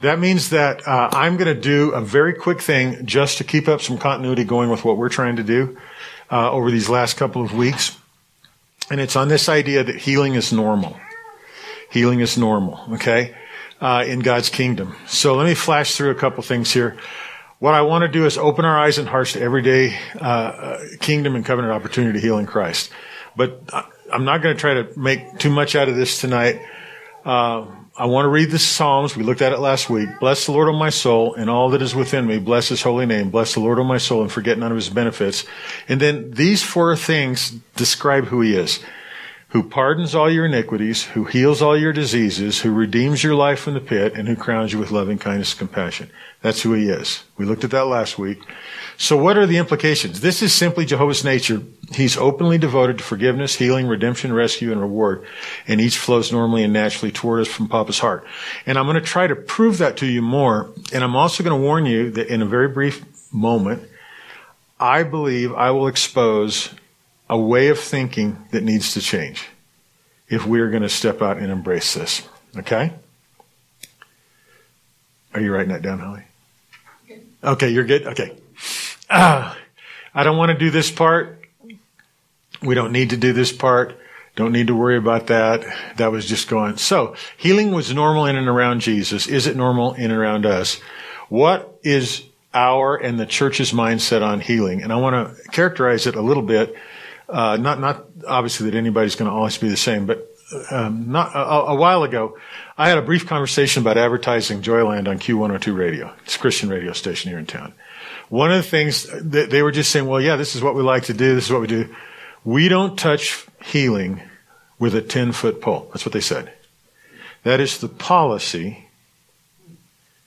That means that uh, I'm going to do a very quick thing just to keep up some continuity going with what we're trying to do uh, over these last couple of weeks. And it's on this idea that healing is normal. Healing is normal, okay, uh, in God's kingdom. So let me flash through a couple things here. What I want to do is open our eyes and hearts to everyday uh, kingdom and covenant opportunity to heal in Christ. But I'm not going to try to make too much out of this tonight. Uh, I want to read the Psalms. We looked at it last week. Bless the Lord, O my soul, and all that is within me. Bless his holy name. Bless the Lord, O my soul, and forget none of his benefits. And then these four things describe who he is. Who pardons all your iniquities, who heals all your diseases, who redeems your life from the pit, and who crowns you with loving kindness and compassion. That's who he is. We looked at that last week. So what are the implications? This is simply Jehovah's nature. He's openly devoted to forgiveness, healing, redemption, rescue, and reward. And each flows normally and naturally toward us from Papa's heart. And I'm going to try to prove that to you more. And I'm also going to warn you that in a very brief moment, I believe I will expose a way of thinking that needs to change if we are going to step out and embrace this. Okay? Are you writing that down, Holly? Okay, you're good? Okay uh, I don't want to do this part. We don't need to do this part. Don't need to worry about that. That was just going. So, healing was normal in and around Jesus. Is it normal in and around us? What is our and the church's mindset on healing? And I want to characterize it a little bit. Uh, not, not obviously that anybody's going to always be the same, but um, not a, a, while ago, I had a brief conversation about advertising Joyland on Q102 radio. It's a Christian radio station here in town. One of the things that they were just saying, well, yeah, this is what we like to do. This is what we do. We don't touch healing with a 10 foot pole. That's what they said. That is the policy,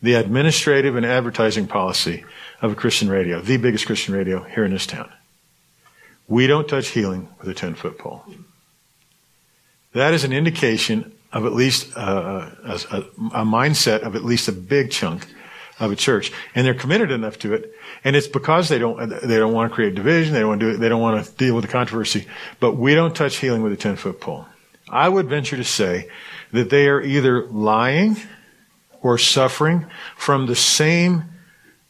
the administrative and advertising policy of a Christian radio, the biggest Christian radio here in this town. We don't touch healing with a 10 foot pole. That is an indication of at least a, a, a, mindset of at least a big chunk of a church, and they're committed enough to it. And it's because they don't they don't want to create division. They don't want to do. They don't want to deal with the controversy. But we don't touch healing with a ten foot pole. I would venture to say that they are either lying or suffering from the same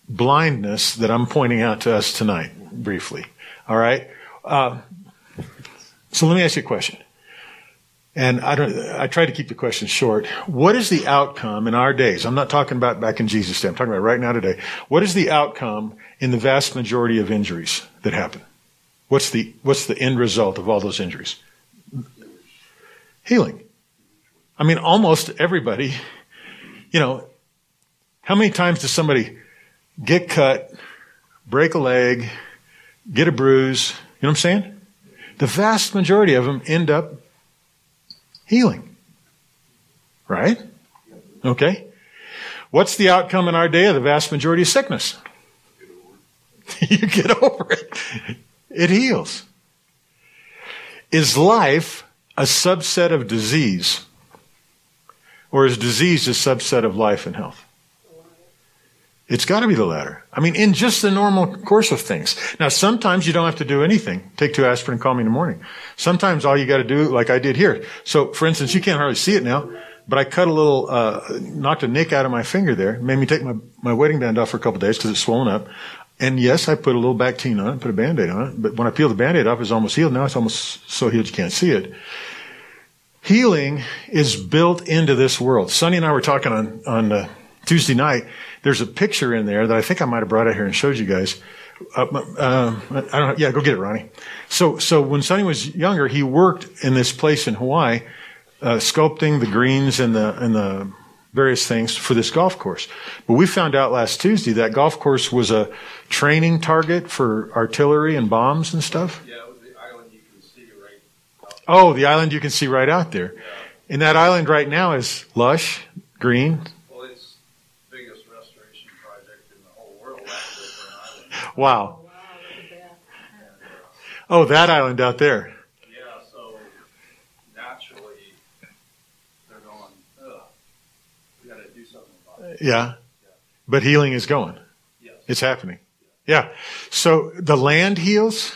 blindness that I'm pointing out to us tonight, briefly. All right. Uh, so let me ask you a question. And I don't, I try to keep the question short. What is the outcome in our days? I'm not talking about back in Jesus' day. I'm talking about right now today. What is the outcome in the vast majority of injuries that happen? What's the, what's the end result of all those injuries? Healing. I mean, almost everybody, you know, how many times does somebody get cut, break a leg, get a bruise? You know what I'm saying? The vast majority of them end up healing. Right? Okay. What's the outcome in our day of the vast majority of sickness? you get over it. It heals. Is life a subset of disease? Or is disease a subset of life and health? It's got to be the latter. I mean, in just the normal course of things. Now, sometimes you don't have to do anything. Take two aspirin and call me in the morning. Sometimes all you got to do, like I did here. So, for instance, you can't hardly see it now, but I cut a little, uh, knocked a nick out of my finger there. Made me take my, my wedding band off for a couple days because it's swollen up. And yes, I put a little Bactine on it, put a band-aid on it. But when I peeled the band-aid off, it's almost healed. Now it's almost so healed you can't see it. Healing is built into this world. Sonny and I were talking on, on uh, Tuesday night there's a picture in there that I think I might have brought out here and showed you guys. Uh, uh, I don't know. Yeah, go get it, Ronnie. So, so when Sonny was younger, he worked in this place in Hawaii, uh, sculpting the greens and the and the various things for this golf course. But we found out last Tuesday that golf course was a training target for artillery and bombs and stuff. Yeah, it was the island you can see right. Oh, the island you can see right out there. Yeah. And that island right now is lush, green, Wow. Oh, that island out there. Yeah, so naturally they're going, ugh, we got to do something about it. Yeah. But healing is going. Yes. It's happening. Yeah. So the land heals.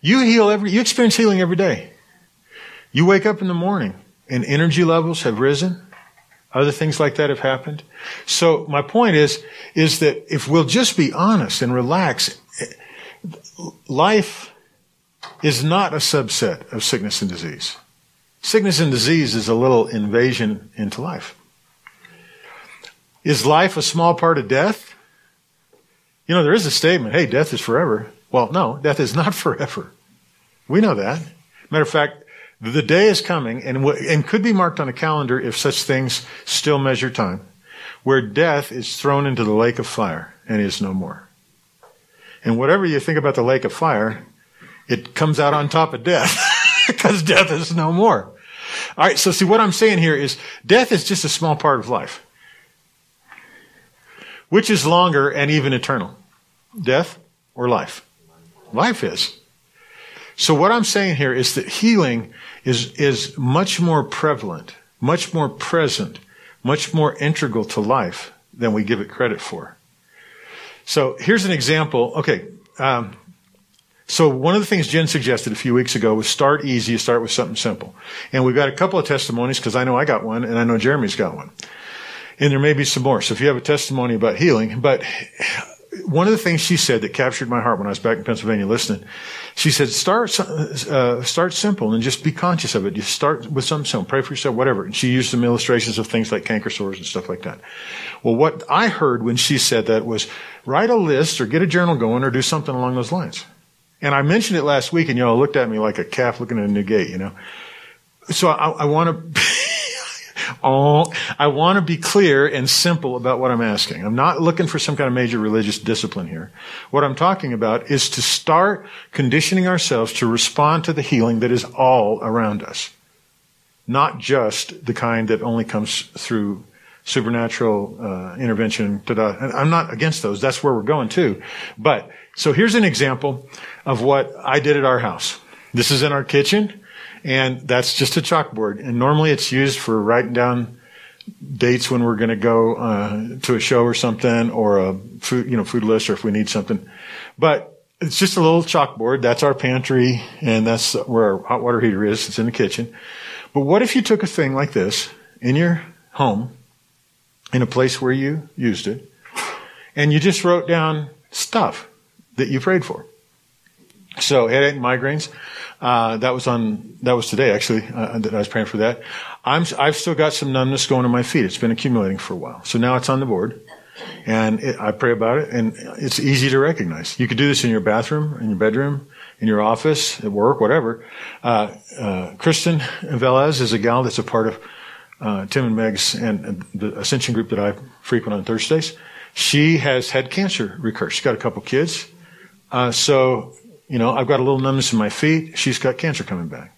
You heal every, you experience healing every day. You wake up in the morning and energy levels have risen. Other things like that have happened. So my point is, is that if we'll just be honest and relax, life is not a subset of sickness and disease. Sickness and disease is a little invasion into life. Is life a small part of death? You know, there is a statement, hey, death is forever. Well, no, death is not forever. We know that. Matter of fact, the day is coming and, and could be marked on a calendar if such things still measure time, where death is thrown into the lake of fire and is no more. And whatever you think about the lake of fire, it comes out on top of death because death is no more. All right, so see what I'm saying here is death is just a small part of life. Which is longer and even eternal? Death or life? Life is. So what I'm saying here is that healing is, is much more prevalent, much more present, much more integral to life than we give it credit for. So here's an example. Okay. Um, so one of the things Jen suggested a few weeks ago was start easy, start with something simple. And we've got a couple of testimonies because I know I got one and I know Jeremy's got one. And there may be some more. So if you have a testimony about healing, but one of the things she said that captured my heart when I was back in Pennsylvania listening, she said, start, uh, start simple and just be conscious of it. Just start with something simple. Pray for yourself, whatever. And she used some illustrations of things like canker sores and stuff like that. Well, what I heard when she said that was write a list or get a journal going or do something along those lines. And I mentioned it last week and y'all looked at me like a calf looking at a new gate, you know. So I, I want to, oh, I want to be clear and simple about what I'm asking. I'm not looking for some kind of major religious discipline here. What I'm talking about is to start conditioning ourselves to respond to the healing that is all around us. Not just the kind that only comes through supernatural uh, intervention. Ta-da. I'm not against those. That's where we're going to. But so here's an example of what I did at our house. This is in our kitchen, and that's just a chalkboard. And normally it's used for writing down dates when we're going to go uh, to a show or something, or a food, you know, food list, or if we need something. But it's just a little chalkboard. That's our pantry, and that's where our hot water heater is. It's in the kitchen. But what if you took a thing like this in your home, in a place where you used it, and you just wrote down stuff that you prayed for? So headache and migraines. Uh, that was on, that was today actually, uh, that I was praying for that. I'm, I've still got some numbness going in my feet. It's been accumulating for a while. So now it's on the board and it, I pray about it and it's easy to recognize. You could do this in your bathroom, in your bedroom, in your office, at work, whatever. Uh, uh, Kristen Velez is a gal that's a part of, uh, Tim and Meg's and, the Ascension group that I frequent on Thursdays. She has had cancer recur. She's got a couple kids. So you know, I've got a little numbness in my feet. She's got cancer coming back.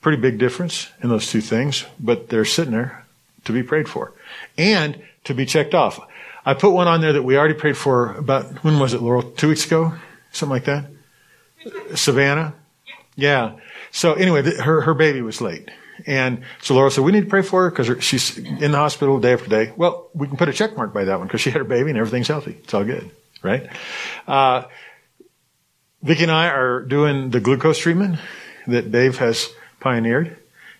Pretty big difference in those two things, but they're sitting there to be prayed for and to be checked off. I put one on there that we already prayed for about, when was it, Laurel? Two weeks ago? Something like that? Savannah? Yeah. So anyway, her, her baby was late. And so Laura said, we need to pray for her because she's in the hospital day after day. Well, we can put a check mark by that one because she had her baby and everything's healthy. It's all good, right? Uh, Vicki and I are doing the glucose treatment that Dave has pioneered.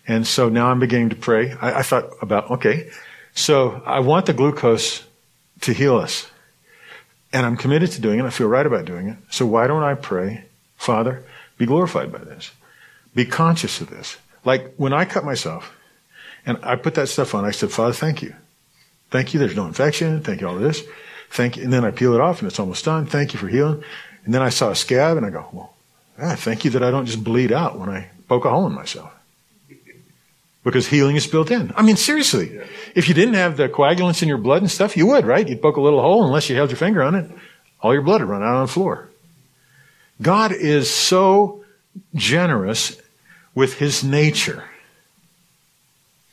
And so now I'm beginning to pray. I, I thought about, okay, so I want the glucose to heal us. And I'm committed to doing it. I feel right about doing it. So why don't I pray, Father, be glorified by this? Be conscious of this. Like when I cut myself and I put that stuff on, I said, Father, thank you. Thank you. There's no infection. Thank you all of this. Thank you. And then I peel it off and it's almost done. Thank you for healing. And then I saw a scab and I go, well, ah, thank you that I don't just bleed out when I poke a hole in myself. Because healing is built in. I mean, seriously. If you didn't have the coagulants in your blood and stuff, you would, right? You'd poke a little hole unless you held your finger on it. All your blood would run out on the floor. God is so generous with his nature.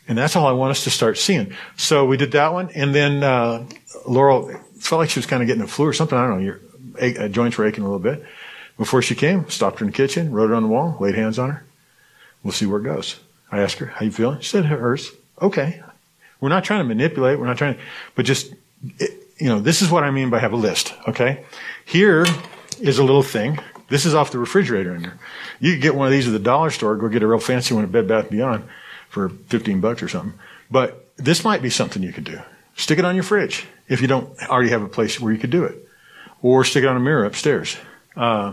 And that's all I want us to start seeing. So we did that one. And then, uh, Laurel felt like she was kind of getting a flu or something. I don't know. Uh, joints were aching a little bit. Before she came, stopped her in the kitchen, wrote it on the wall, laid hands on her. We'll see where it goes. I asked her, how you feeling? She said, hurts. Okay. We're not trying to manipulate. We're not trying to, but just, you know, this is what I mean by have a list. Okay. Here is a little thing. This is off the refrigerator in there. You could get one of these at the dollar store, go get a real fancy one at Bed Bath Beyond for 15 bucks or something. But this might be something you could do. Stick it on your fridge if you don't already have a place where you could do it, or stick it on a mirror upstairs. Uh,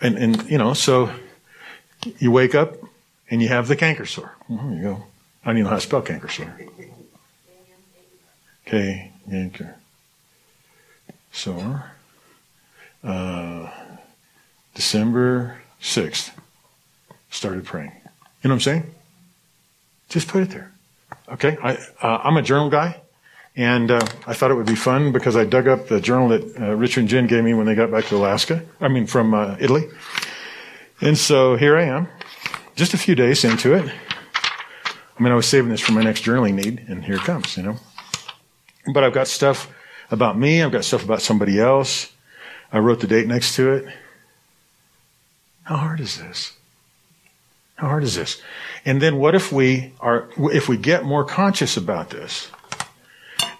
and, and, you know, so you wake up and you have the canker sore. Well, there you go. I don't even know how to spell canker sore. K, canker. Sore. Uh, December 6th, started praying. You know what I'm saying? Just put it there. Okay? I, uh, I'm a journal guy. And uh, I thought it would be fun because I dug up the journal that uh, Richard and Jen gave me when they got back to Alaska. I mean, from uh, Italy. And so here I am, just a few days into it. I mean, I was saving this for my next journaling need, and here it comes, you know. But I've got stuff about me, I've got stuff about somebody else. I wrote the date next to it. How hard is this? How hard is this? And then what if we are, if we get more conscious about this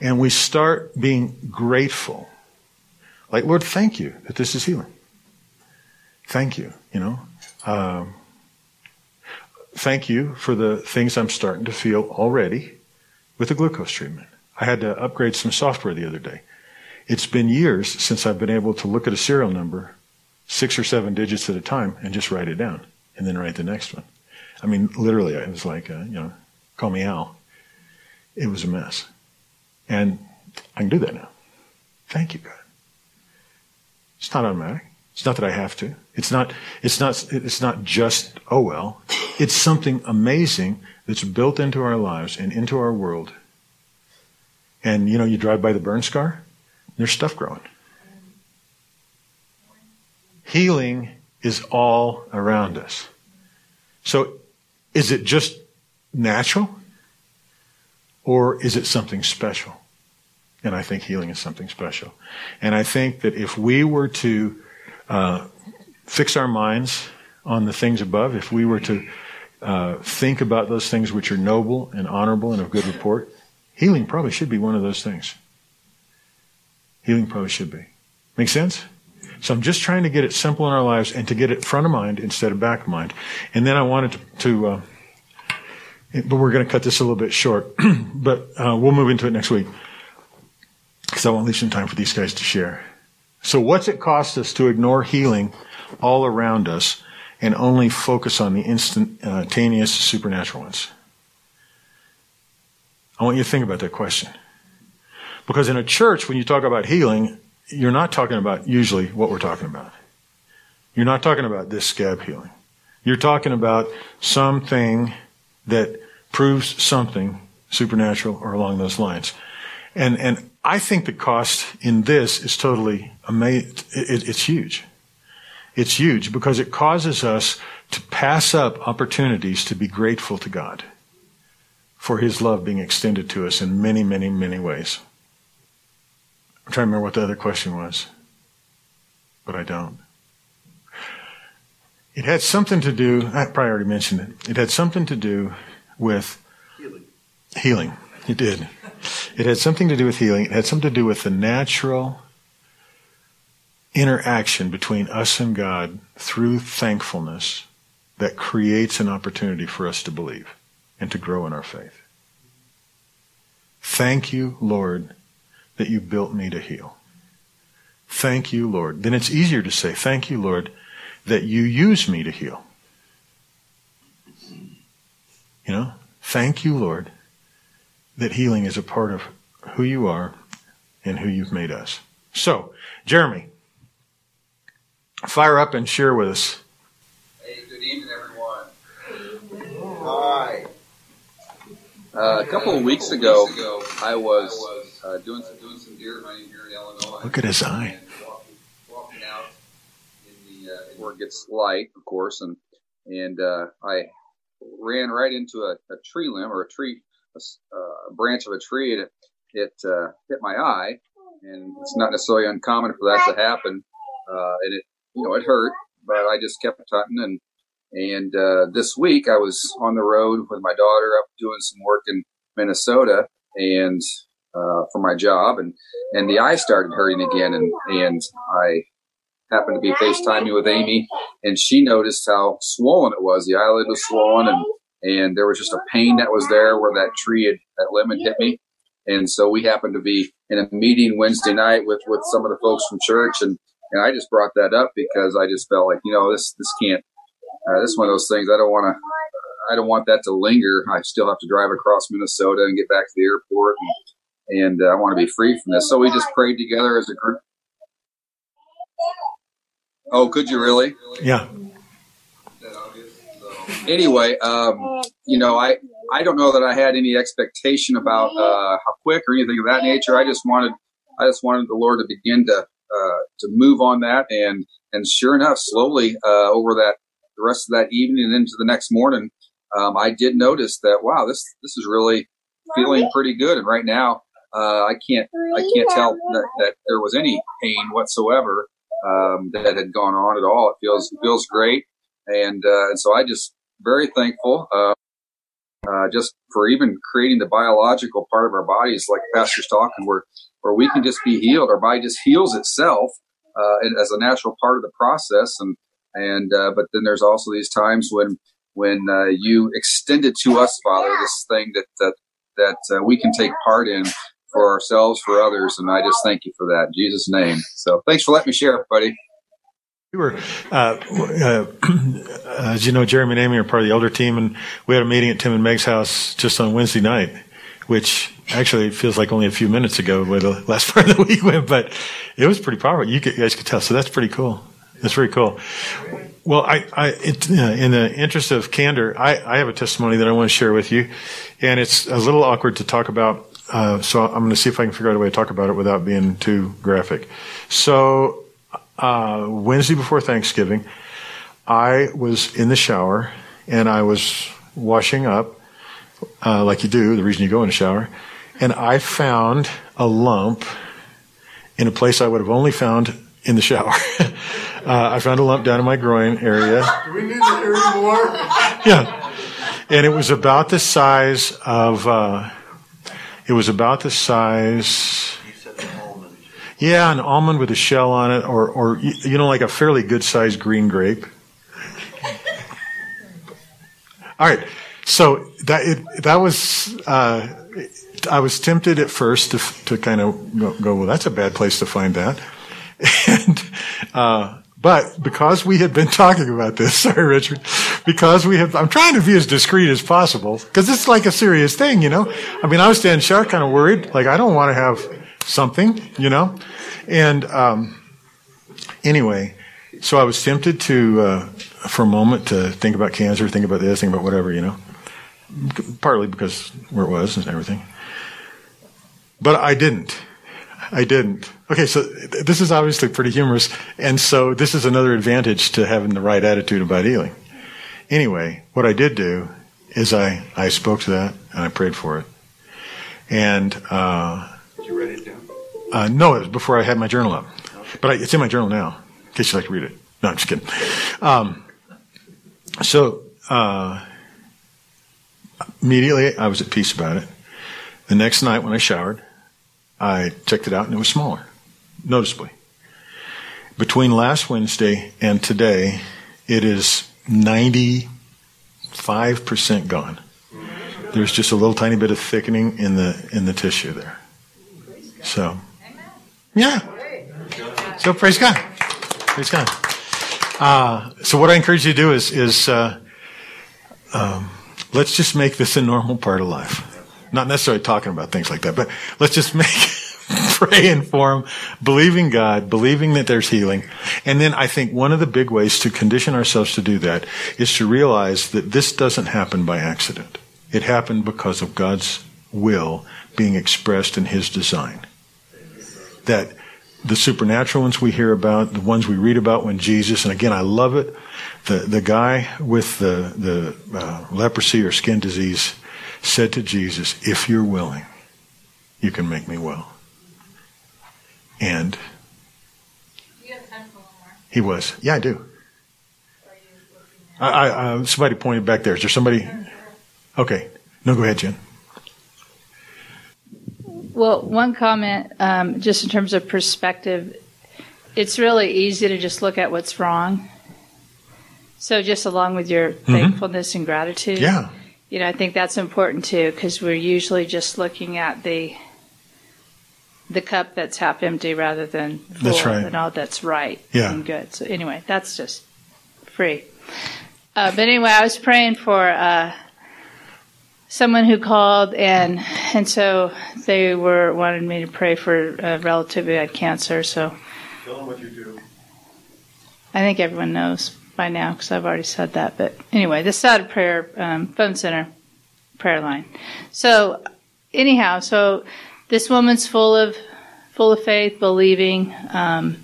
and we start being grateful? Like, Lord, thank you that this is healing. Thank you, you know. Um, thank you for the things I'm starting to feel already with the glucose treatment. I had to upgrade some software the other day. It's been years since I've been able to look at a serial number, six or seven digits at a time, and just write it down, and then write the next one. I mean, literally, it was like, uh, you know, call me Al. It was a mess. And I can do that now. Thank you, God. It's not automatic. It's not that I have to. It's not, it's not, it's not just, oh well. It's something amazing that's built into our lives and into our world. And, you know, you drive by the burn scar, there's stuff growing. Healing is all around us. So is it just natural? Or is it something special? And I think healing is something special. And I think that if we were to uh, fix our minds on the things above, if we were to uh, think about those things which are noble and honorable and of good report, healing probably should be one of those things. Healing probably should be. Make sense? So I'm just trying to get it simple in our lives and to get it front of mind instead of back of mind. And then I wanted to, to uh, but we're going to cut this a little bit short, but uh, we'll move into it next week because I want to leave some time for these guys to share. So what's it cost us to ignore healing all around us and only focus on the instantaneous supernatural ones? I want you to think about that question. Because in a church, when you talk about healing, you're not talking about usually what we're talking about. You're not talking about this scab healing. You're talking about something that proves something supernatural or along those lines. And, and I think the cost in this is totally amazing. It, it's huge. It's huge because it causes us to pass up opportunities to be grateful to God for His love being extended to us in many, many, many ways. I'm trying to remember what the other question was, but I don't. It had something to do, I probably already mentioned it. It had something to do with Healing. healing. It did. It had something to do with healing. It had something to do with the natural interaction between us and God through thankfulness that creates an opportunity for us to believe and to grow in our faith. Thank you, Lord, that you built me to heal. Thank you, Lord. Then it's easier to say, Thank you, Lord, that you use me to heal. You know, thank you, Lord, that healing is a part of who you are and who you've made us. So, Jeremy, fire up and share with us. Hey, good evening, everyone. Hi. Uh, a couple of weeks ago, I was uh, doing some doing some deer hunting here in Illinois. Look at his eye. And walking, walking out where it gets light, of course, and and uh, I ran right into a, a tree limb or a tree a, uh, a branch of a tree, and it it uh, hit my eye. And it's not necessarily uncommon for that to happen, uh, and it you know it hurt, but I just kept hunting and. And uh, this week, I was on the road with my daughter up doing some work in Minnesota, and uh, for my job, and and the eye started hurting again, and and I happened to be FaceTiming with Amy, and she noticed how swollen it was. The eyelid was swollen, and and there was just a pain that was there where that tree had, that had hit me. And so we happened to be in a meeting Wednesday night with, with some of the folks from church. And, and I just brought that up because I just felt like, you know, this, this can't, uh, this is one of those things I don't want to, I don't want that to linger. I still have to drive across Minnesota and get back to the airport and, and uh, I want to be free from this. So we just prayed together as a group. Oh, could you really? Yeah. Anyway, um, you know, I, I don't know that I had any expectation about uh, how quick or anything of that nature. I just wanted I just wanted the Lord to begin to uh, to move on that, and and sure enough, slowly uh, over that the rest of that evening and into the next morning, um, I did notice that wow, this this is really feeling pretty good. And right now, uh, I can't I can't tell that, that there was any pain whatsoever um, that had gone on at all. It feels it feels great, and uh, and so I just very thankful. Uh, uh, just for even creating the biological part of our bodies, like Pastor's talking, where where we can just be healed. Our body just heals itself uh, as a natural part of the process, and and uh, but then there's also these times when when uh, you extend it to us, Father, this thing that that that uh, we can take part in for ourselves, for others, and I just thank you for that in Jesus' name. So thanks for letting me share, buddy. We were, uh, uh, as you know, Jeremy and Amy are part of the elder team, and we had a meeting at Tim and Meg's house just on Wednesday night, which actually feels like only a few minutes ago where the last part of the week went, but it was pretty powerful. You guys could tell, so that's pretty cool. That's very cool. Well, I, I it, uh, in the interest of candor, I, I have a testimony that I want to share with you, and it's a little awkward to talk about. Uh, so I'm going to see if I can figure out a way to talk about it without being too graphic. So uh, Wednesday before Thanksgiving, I was in the shower and I was washing up, uh, like you do, the reason you go in the shower, and I found a lump in a place I would have only found in the shower. uh, I found a lump down in my groin area. Do we need to hear more? yeah. And it was about the size of, uh, it was about the size yeah, an almond with a shell on it, or, or you know, like a fairly good sized green grape. All right, so that it, that was uh, I was tempted at first to to kind of go, go, well, that's a bad place to find that, and uh, but because we had been talking about this, sorry, Richard, because we have, I'm trying to be as discreet as possible because it's like a serious thing, you know. I mean, I was standing sharp, kind of worried, like I don't want to have something, you know? And um, anyway, so I was tempted to, uh, for a moment, to think about cancer, think about this, think about whatever, you know? Partly because where it was and everything. But I didn't. I didn't. Okay, so this is obviously pretty humorous, and so this is another advantage to having the right attitude about healing. Anyway, what I did do is I, I spoke to that and I prayed for it. And uh, did you write it down? uh, no, it was before I had my journal up. But I, it's in my journal now, in case you'd like to read it. No, I'm just kidding. Um, so, uh, immediately I was at peace about it. The next night when I showered, I checked it out and it was smaller, noticeably. Between last Wednesday and today, it is 95% gone. There's just a little tiny bit of thickening in the in the tissue there. So yeah. So praise God. Praise God. Uh, so what I encourage you to do is, is uh, um, let's just make this a normal part of life. Not necessarily talking about things like that, but let's just make praying for him, believing God, believing that there's healing. And then I think one of the big ways to condition ourselves to do that is to realize that this doesn't happen by accident. It happened because of God's will being expressed in his design that the supernatural ones we hear about, the ones we read about when Jesus, and again, I love it. The, the guy with the, the uh, leprosy or skin disease said to Jesus, If you're willing, you can make me well. And he was. Yeah, I do. I, I, uh, somebody pointed back there. Is there somebody? Okay. No, go ahead, Jen. Well, one comment, um, just in terms of perspective, it's really easy to just look at what's wrong. So, just along with your mm-hmm. thankfulness and gratitude, yeah, you know, I think that's important too because we're usually just looking at the the cup that's half empty rather than full That's right. and all that's right Yeah. and good. So anyway, that's just free. Uh, but anyway, I was praying for uh, someone who called and and so they were wanted me to pray for a relative who had cancer. So Tell them what you do. I think everyone knows by now because I've already said that. But anyway, this is out of prayer um, phone center prayer line. So anyhow, so this woman's full of full of faith, believing. Um,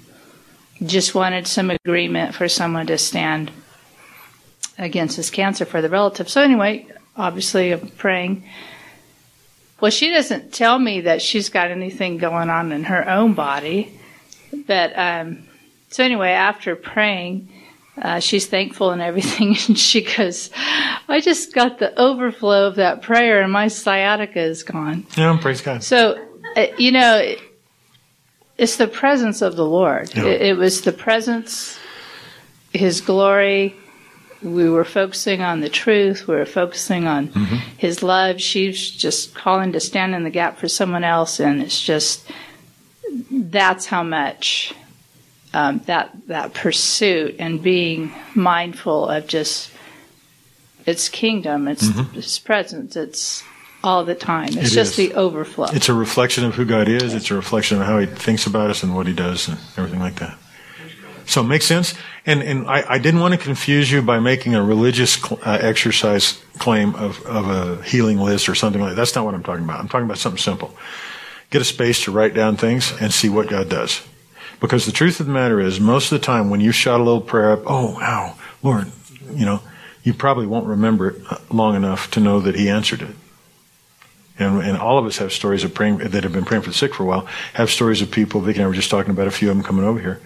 just wanted some agreement for someone to stand against this cancer for the relative. So anyway, obviously I'm praying. Well, she doesn't tell me that she's got anything going on in her own body, but um, so anyway, after praying, uh, she's thankful and everything, and she goes, "I just got the overflow of that prayer, and my sciatica is gone." Yeah, praise God. So, uh, you know, it's the presence of the Lord. Yeah. It, it was the presence, His glory. We were focusing on the truth. We were focusing on His love. She's just calling to stand in the gap for someone else, and it's just that's how much um, that that pursuit and being mindful of just its kingdom, its, its presence, it's all the time. It's Mm-hmm. It just is. the overflow. It's a reflection of who God is. It's a reflection of how He thinks about us and what He does and everything like that. So it makes sense. And and I, I didn't want to confuse you by making a religious cl- uh, exercise claim of, of a healing list or something like that. That's not what I'm talking about. I'm talking about something simple. Get a space to write down things and see what God does. Because the truth of the matter is, most of the time when you shout a little prayer up, oh, wow, Lord, you know, you probably won't remember it uh, long enough to know that He answered it. And, and all of us have stories of praying that have been praying for the sick for a while. Have stories of people. Vicky and I were just talking about a few of them coming over here,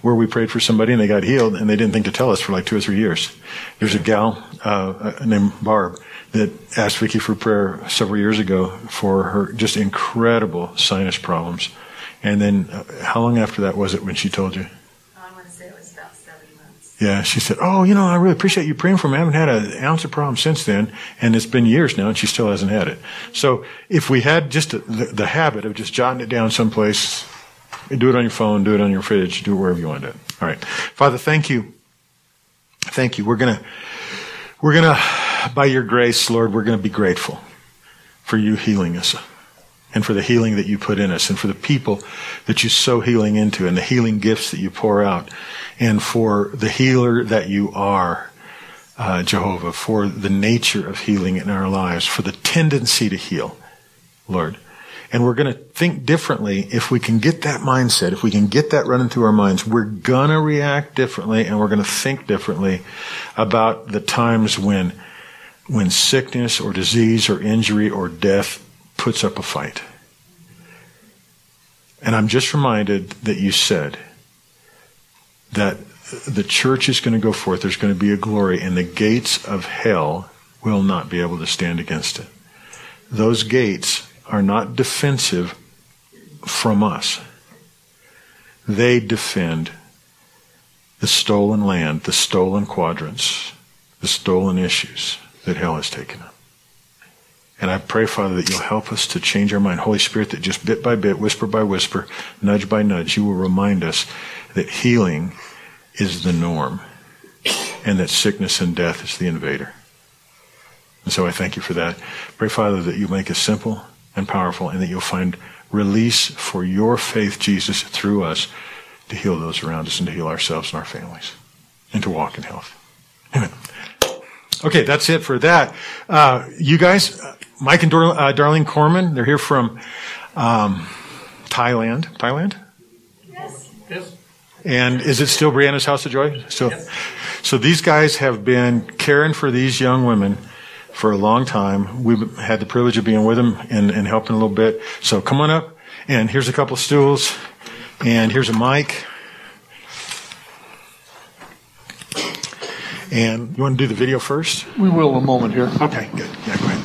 where we prayed for somebody and they got healed, and they didn't think to tell us for like two or three years. There's a gal uh, uh, named Barb that asked Vicky for prayer several years ago for her just incredible sinus problems. And then, uh, how long after that was it when she told you? I want to say it was about seven months. Yeah, she said, "Oh, you know, I really appreciate you praying for me. I haven't had an ounce of problem since then, and it's been years now, and she still hasn't had it." So, if we had just the, the habit of just jotting it down someplace, do it on your phone, do it on your fridge, do it wherever you want to do it. All right, Father, thank you, thank you. We're gonna, we're gonna, by your grace, Lord, we're gonna be grateful for you healing us. And for the healing that you put in us, and for the people that you sow healing into, and the healing gifts that you pour out, and for the healer that you are, uh, Jehovah, for the nature of healing in our lives, for the tendency to heal, Lord. And we're going to think differently if we can get that mindset, if we can get that running through our minds. We're going to react differently and we're going to think differently about the times when, when sickness or disease or injury or death puts up a fight. And I'm just reminded that you said that the church is going to go forth. There's going to be a glory, and the gates of hell will not be able to stand against it. Those gates are not defensive from us, they defend the stolen land, the stolen quadrants, the stolen issues that hell has taken up. And I pray, Father, that you'll help us to change our mind. Holy Spirit, that just bit by bit, whisper by whisper, nudge by nudge, you will remind us that healing is the norm and that sickness and death is the invader. And so I thank you for that. Pray, Father, that you make us simple and powerful and that you'll find release for your faith, Jesus, through us to heal those around us and to heal ourselves and our families and to walk in health. Amen. Okay, that's it for that. Uh, you guys, Mike and Dor- uh, Darlene Corman, they're here from um, Thailand. Thailand? Yes. And is it still Brianna's House of Joy? Still. So these guys have been caring for these young women for a long time. We've had the privilege of being with them and, and helping a little bit. So come on up. And here's a couple of stools. And here's a mic. And you want to do the video first? We will in a moment here. Okay, good. Yeah, go ahead.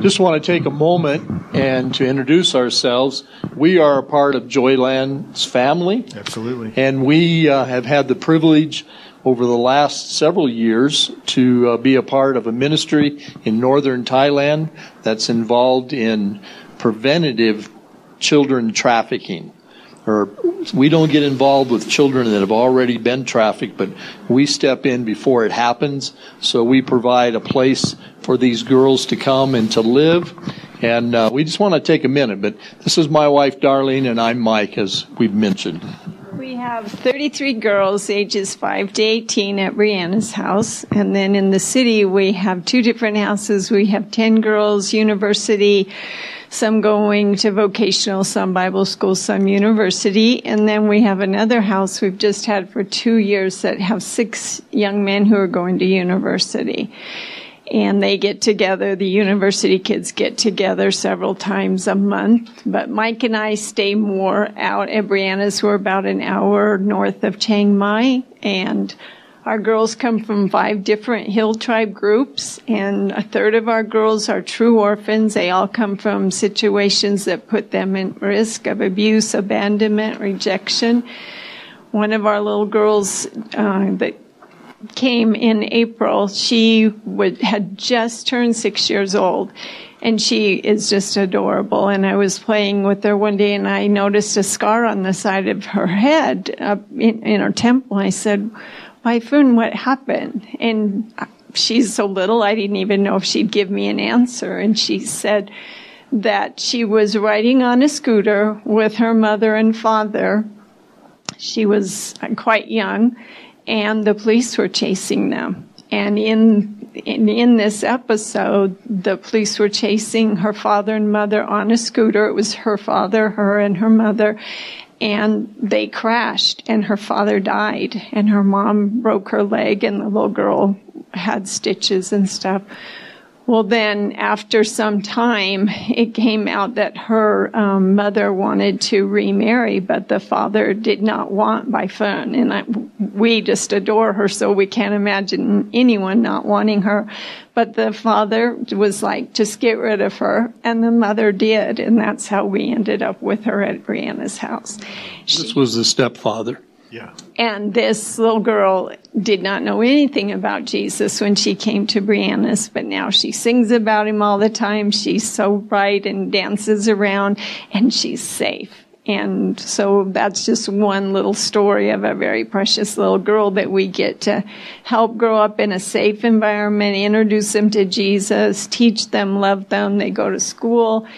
Just want to take a moment and to introduce ourselves. We are a part of Joyland's family, Absolutely. and we uh, have had the privilege over the last several years to uh, be a part of a ministry in northern Thailand that's involved in preventative children trafficking. Or we don't get involved with children that have already been trafficked, but we step in before it happens. So we provide a place for these girls to come and to live. And uh, we just want to take a minute, but this is my wife, Darlene, and I'm Mike, as we've mentioned. We have 33 girls ages 5 to 18 at Brianna's house. And then in the city, we have two different houses. We have 10 girls, university, some going to vocational, some Bible school, some university. And then we have another house we've just had for two years that have six young men who are going to university and they get together. The university kids get together several times a month. But Mike and I stay more out at Brianna's. We're about an hour north of Chiang Mai, and our girls come from five different hill tribe groups, and a third of our girls are true orphans. They all come from situations that put them at risk of abuse, abandonment, rejection. One of our little girls uh, that came in April, she would, had just turned six years old. And she is just adorable. And I was playing with her one day and I noticed a scar on the side of her head in, in her temple. I said, Waifun, what happened? And she's so little, I didn't even know if she'd give me an answer. And she said that she was riding on a scooter with her mother and father. She was quite young and the police were chasing them. And in, in, in this episode, the police were chasing her father and mother on a scooter. It was her father, her, and her mother. And they crashed, and her father died, and her mom broke her leg, and the little girl had stitches and stuff. Well, then after some time, it came out that her um, mother wanted to remarry, but the father did not want by phone. And I, we just adore her, so we can't imagine anyone not wanting her. But the father was like, just get rid of her. And the mother did. And that's how we ended up with her at Brianna's house. This was the stepfather. Yeah. And this little girl did not know anything about Jesus when she came to Brianna's, but now she sings about him all the time. She's so bright and dances around and she's safe. And so that's just one little story of a very precious little girl that we get to help grow up in a safe environment, introduce them to Jesus, teach them, love them. They go to school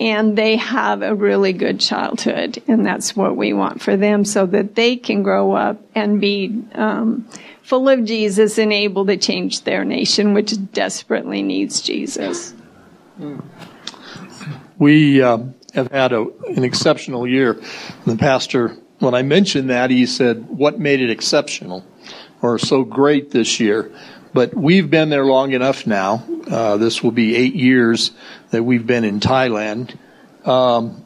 and they have a really good childhood, and that's what we want for them, so that they can grow up and be um, full of Jesus and able to change their nation, which desperately needs Jesus. We uh, have had a, an exceptional year. The pastor, when I mentioned that, he said, "What made it exceptional or so great this year?" But we've been there long enough now. Uh, this will be eight years that we've been in Thailand. Um,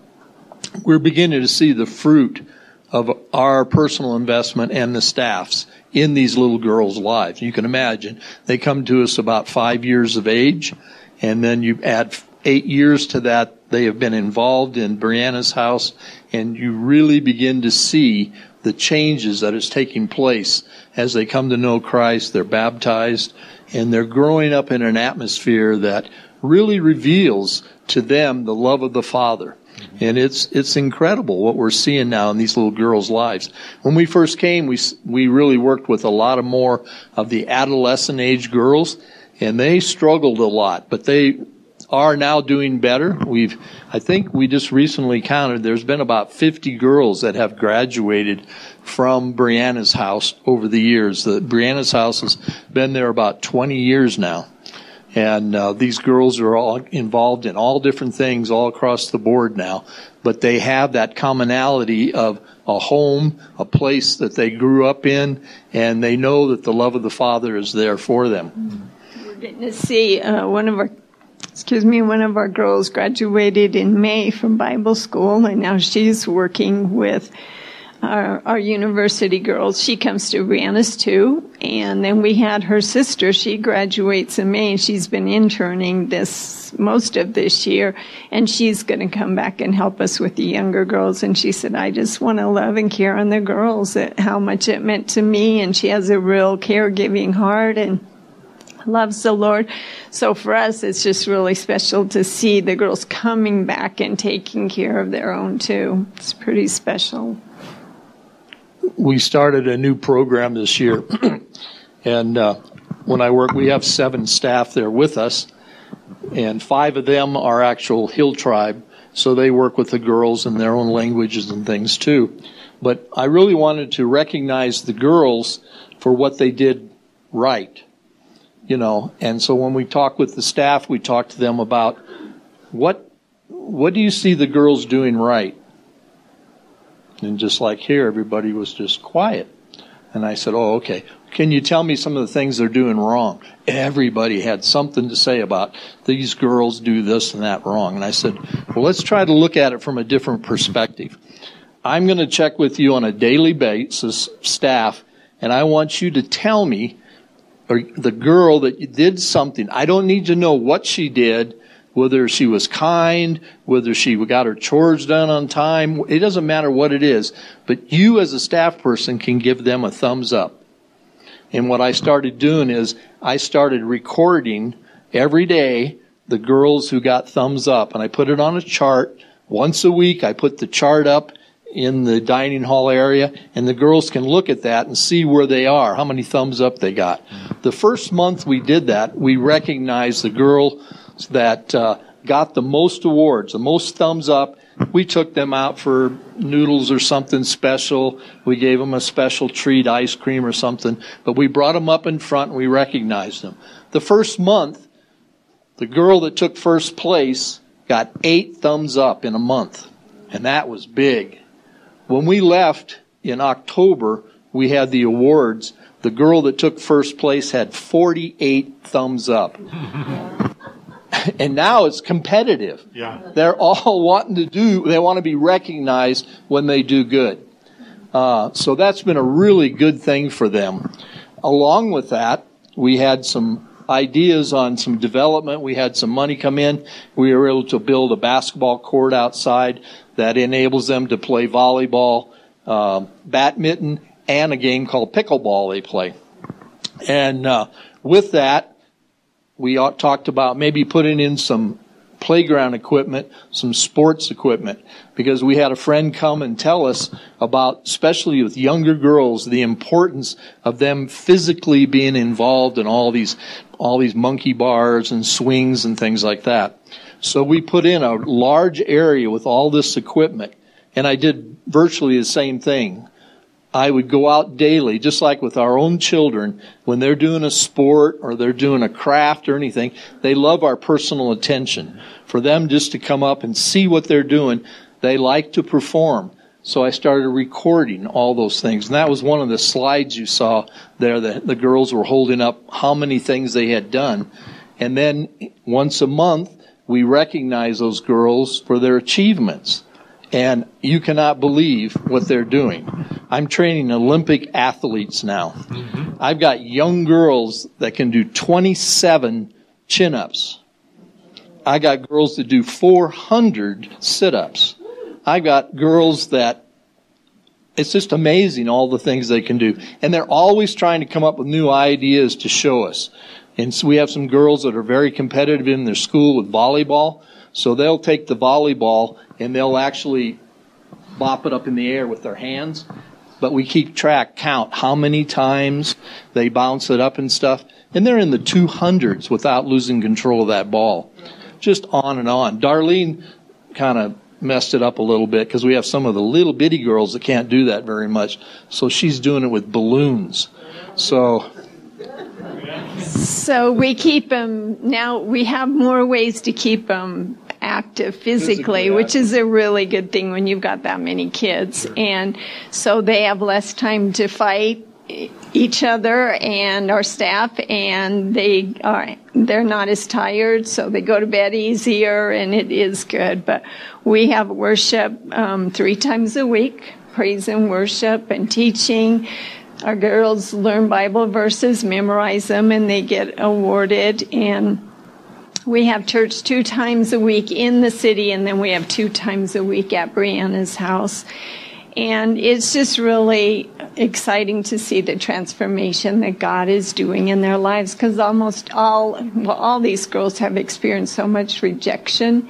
we're beginning to see the fruit of our personal investment and the staff's in these little girls' lives. You can imagine they come to us about five years of age, and then you add eight years to that. They have been involved in Brianna's house, and you really begin to see the changes that is taking place as they come to know Christ. They're baptized, and they're growing up in an atmosphere that really reveals to them the love of the Father. Mm-hmm. And it's it's incredible what we're seeing now in these little girls' lives. When we first came, we we really worked with a lot of more of the adolescent age girls, and they struggled a lot, but they are now doing better. We've I think we just recently counted there's been about 50 girls that have graduated from Brianna's house over the years. The Brianna's house has been there about 20 years now. And uh, these girls are all involved in all different things all across the board now, but they have that commonality of a home, a place that they grew up in, and they know that the love of the Father is there for them. We're getting to see uh, one of our, excuse me, one of our girls graduated in May from Bible school, and now she's working with our, our university girls. She comes to Brianna's too. And then we had her sister. She graduates in May. She's been interning this most of this year. And she's going to come back and help us with the younger girls. And she said, I just want to love and care on the girls, uh, how much it meant to me. And she has a real caregiving heart. And loves the Lord. So for us, it's just really special to see the girls coming back and taking care of their own too. It's pretty special. We started a new program this year, and uh, when I work, we have seven staff there with us, and five of them are actual Hill tribe, so they work with the girls in their own languages and things too. But I really wanted to recognize the girls for what they did right you know. And so when we talk with the staff, we talk to them about what what do you see the girls doing right? And just like here, everybody was just quiet. And I said, Oh, okay. Can you tell me some of the things they're doing wrong? Everybody had something to say about these girls do this and that wrong. And I said, Well, let's try to look at it from a different perspective. I'm going to check with you on a daily basis, staff, and I want you to tell me or the girl that you did something. I don't need to know what she did, whether she was kind, whether she got her chores done on time. It doesn't matter what it is, but you as a staff person can give them a thumbs up. And what I started doing is I started recording every day the girls who got thumbs up and I put it on a chart. Once a week I put the chart up in the dining hall area, and the girls can look at that and see where they are, how many thumbs up they got. The first month we did that, we recognized the girls that uh, got the most awards, the most thumbs up. We took them out for noodles or something special. We gave them a special treat, ice cream or something, but we brought them up in front and we recognized them. The first month, the girl that took first place got eight thumbs up in a month, and that was big. When we left in October, we had the awards. The girl that took first place had 48 thumbs up. and now it's competitive. Yeah. They're all wanting to do, they want to be recognized when they do good. Uh, so that's been a really good thing for them. Along with that, we had some ideas on some development. We had some money come in. We were able to build a basketball court outside that enables them to play volleyball, uh, badminton, and a game called pickleball they play. And uh, with that, we talked about maybe putting in some playground equipment, some sports equipment, because we had a friend come and tell us about, especially with younger girls, the importance of them physically being involved in all these, all these monkey bars and swings and things like that. So we put in a large area with all this equipment, and I did virtually the same thing. I would go out daily, just like with our own children, when they're doing a sport or they're doing a craft or anything, they love our personal attention. For them just to come up and see what they're doing, they like to perform. So I started recording all those things. And that was one of the slides you saw there. The, the girls were holding up how many things they had done. And then once a month, we recognize those girls for their achievements. And you cannot believe what they're doing. I'm training Olympic athletes now. Mm-hmm. I've got young girls that can do 27 chin ups. I got girls that do 400 sit ups. I got girls that it's just amazing all the things they can do. And they're always trying to come up with new ideas to show us. And so we have some girls that are very competitive in their school with volleyball. So they'll take the volleyball and they'll actually bop it up in the air with their hands. But we keep track, count how many times they bounce it up and stuff. And they're in the 200s without losing control of that ball. Just on and on. Darlene kind of messed it up a little bit because we have some of the little bitty girls that can't do that very much. So she's doing it with balloons. So so we keep them now. We have more ways to keep them active physically, physically which is a really good thing when you've got that many kids. Sure. And so they have less time to fight each other and our staff and they are they're not as tired so they go to bed easier and it is good but we have worship um, three times a week praise and worship and teaching. Our girls learn Bible verses, memorize them, and they get awarded. And we have church two times a week in the city, and then we have two times a week at Brianna's house. And it's just really exciting to see the transformation that God is doing in their lives because almost all, well, all these girls have experienced so much rejection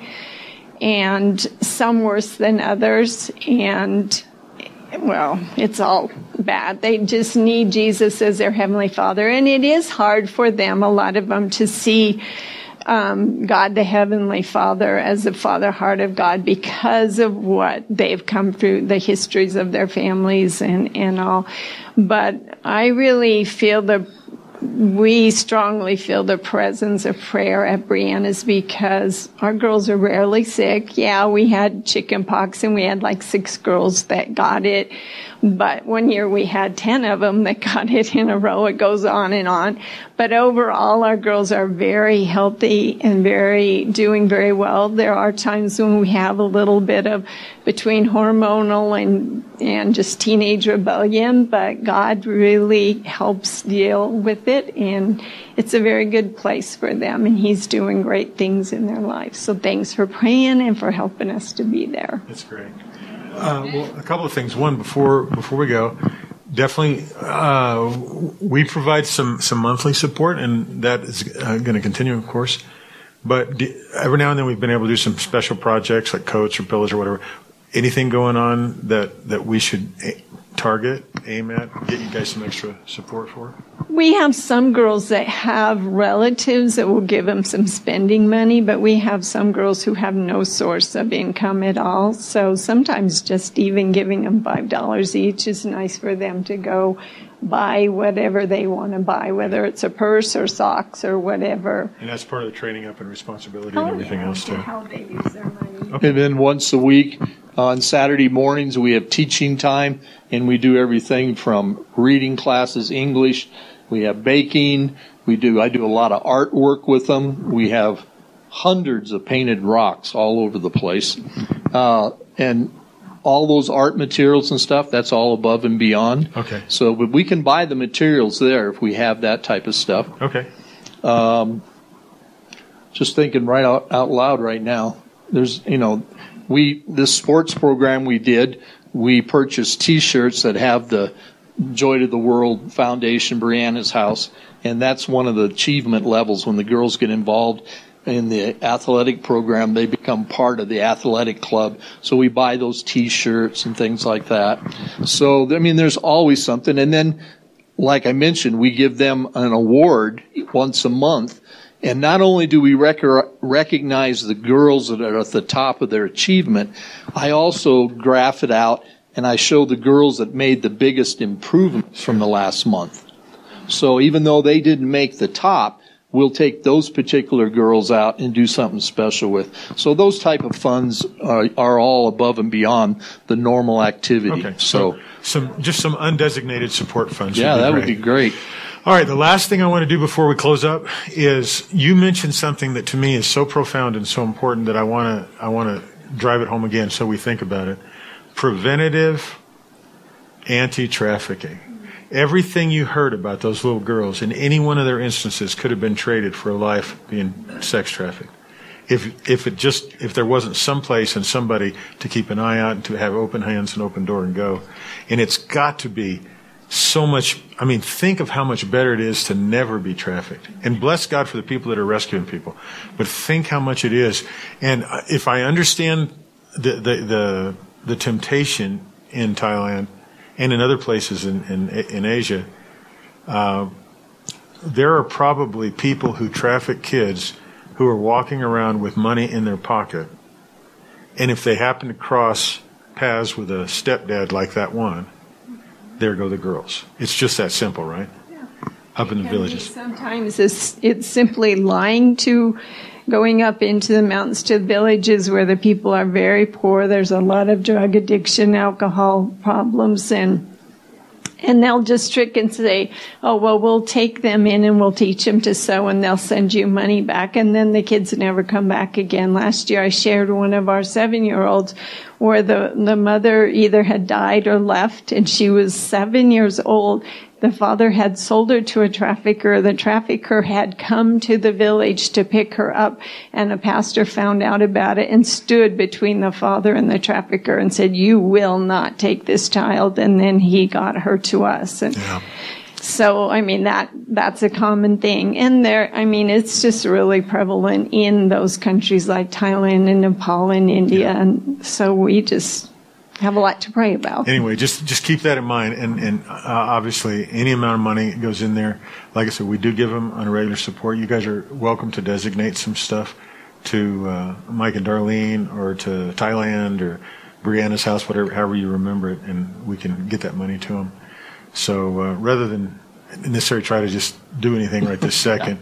and some worse than others. And well, it's all bad. They just need Jesus as their Heavenly Father. And it is hard for them, a lot of them, to see um, God the Heavenly Father as the Father heart of God because of what they've come through, the histories of their families and, and all. But I really feel the we strongly feel the presence of prayer at Brianna's because our girls are rarely sick. Yeah, we had chicken pox and we had like six girls that got it. But one year we had 10 of them that got it in a row. It goes on and on. But overall, our girls are very healthy and very, doing very well. There are times when we have a little bit of between hormonal and, and just teenage rebellion, but God really helps deal with it and it's a very good place for them and He's doing great things in their lives. So thanks for praying and for helping us to be there. That's great. Uh, well, a couple of things. One, before before we go, definitely uh, we provide some some monthly support, and that is uh, going to continue, of course. But every now and then, we've been able to do some special projects like coats or pillows or whatever. Anything going on that that we should target, aim at, get you guys some extra support for? We have some girls that have relatives that will give them some spending money, but we have some girls who have no source of income at all. So sometimes just even giving them $5 each is nice for them to go buy whatever they want to buy, whether it's a purse or socks or whatever. And that's part of the training up and responsibility oh, and everything yeah, else too. How they use their money. Okay. And then once a week on Saturday mornings we have teaching time and we do everything from reading classes, English, we have baking, we do, I do a lot of artwork with them. We have hundreds of painted rocks all over the place. Uh, and all those art materials and stuff, that's all above and beyond. Okay. So but we can buy the materials there if we have that type of stuff. Okay. Um, just thinking right out, out loud right now. There's, you know, we, this sports program we did, we purchased T-shirts that have the Joy to the World Foundation, Brianna's house, and that's one of the achievement levels when the girls get involved in the athletic program, they become part of the athletic club. So we buy those T-shirts and things like that. So I mean, there's always something. And then, like I mentioned, we give them an award once a month and not only do we rec- recognize the girls that are at the top of their achievement, I also graph it out and I show the girls that made the biggest improvements from the last month. So even though they didn't make the top, we'll take those particular girls out and do something special with. So those type of funds are, are all above and beyond the normal activity. Okay, so, so some just some undesignated support funds. Yeah, that would be great. All right, the last thing I want to do before we close up is you mentioned something that to me is so profound and so important that I want to I want to drive it home again so we think about it. Preventative anti-trafficking. Everything you heard about those little girls in any one of their instances could have been traded for a life being sex trafficked. If if it just if there wasn't some place and somebody to keep an eye and to have open hands and open door and go. And it's got to be so much. I mean, think of how much better it is to never be trafficked. And bless God for the people that are rescuing people. But think how much it is. And if I understand the, the, the, the temptation in Thailand and in other places in, in, in Asia, uh, there are probably people who traffic kids who are walking around with money in their pocket. And if they happen to cross paths with a stepdad like that one, there go the girls. It's just that simple, right? Yeah. Up in the villages. Sometimes it's, it's simply lying to going up into the mountains to villages where the people are very poor. There's a lot of drug addiction, alcohol problems, and and they'll just trick and say, "Oh, well, we'll take them in and we'll teach them to sew, and they'll send you money back." And then the kids never come back again. Last year, I shared one of our seven-year-olds where the the mother either had died or left, and she was seven years old. The father had sold her to a trafficker. The trafficker had come to the village to pick her up, and a pastor found out about it and stood between the father and the trafficker and said, "You will not take this child." And then he got her to us. And Yeah. so, I mean, that, that's a common thing. And there, I mean, it's just really prevalent in those countries like Thailand and Nepal and India. And so we just have a lot to pray about. Anyway, just just keep that in mind, and and uh, obviously any amount of money goes in there. Like I said, we do give them on a regular support. You guys are welcome to designate some stuff to uh, Mike and Darlene, or to Thailand, or Brianna's house, whatever, however you remember it, and we can get that money to them. So uh, rather than necessarily try to just do anything right this second,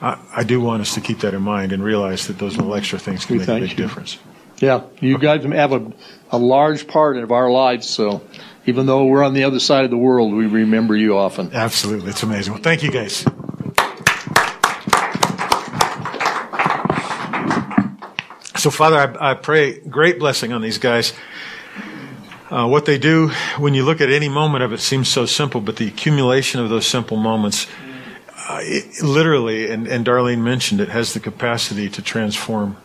I, I do want us to keep that in mind and realize that those little extra things can We make a big you. difference. Yeah, you guys have a, a large part of our lives, so even though we're on the other side of the world, we remember you often. Absolutely, it's amazing. Well, thank you guys. So, Father, I, I pray great blessing on these guys. Uh, what they do, when you look at any moment of it, seems so simple, but the accumulation of those simple moments, uh, it, literally, and, and Darlene mentioned it, has the capacity to transform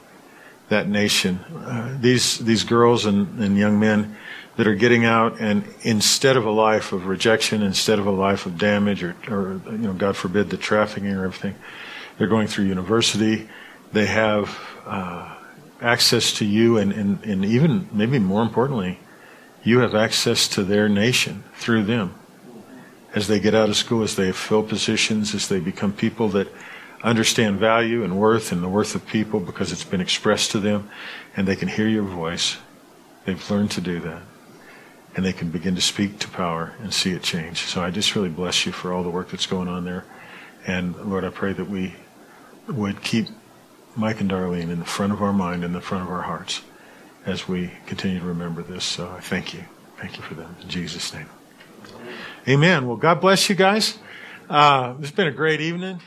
that nation. Uh, these these girls and, and young men that are getting out, and instead of a life of rejection, instead of a life of damage, or, or you know, God forbid, the trafficking or everything, they're going through university. They have uh, access to you, and, and, and even maybe more importantly, you have access to their nation through them. As they get out of school, as they fill positions, as they become people that understand value and worth and the worth of people because it's been expressed to them and they can hear your voice. They've learned to do that. And they can begin to speak to power and see it change. So I just really bless you for all the work that's going on there. And Lord, I pray that we would keep Mike and Darlene in the front of our mind, in the front of our hearts, as we continue to remember this. So I thank you. Thank you for them. In Jesus' name. Amen. Well, God bless you guys. Uh, it's been a great evening.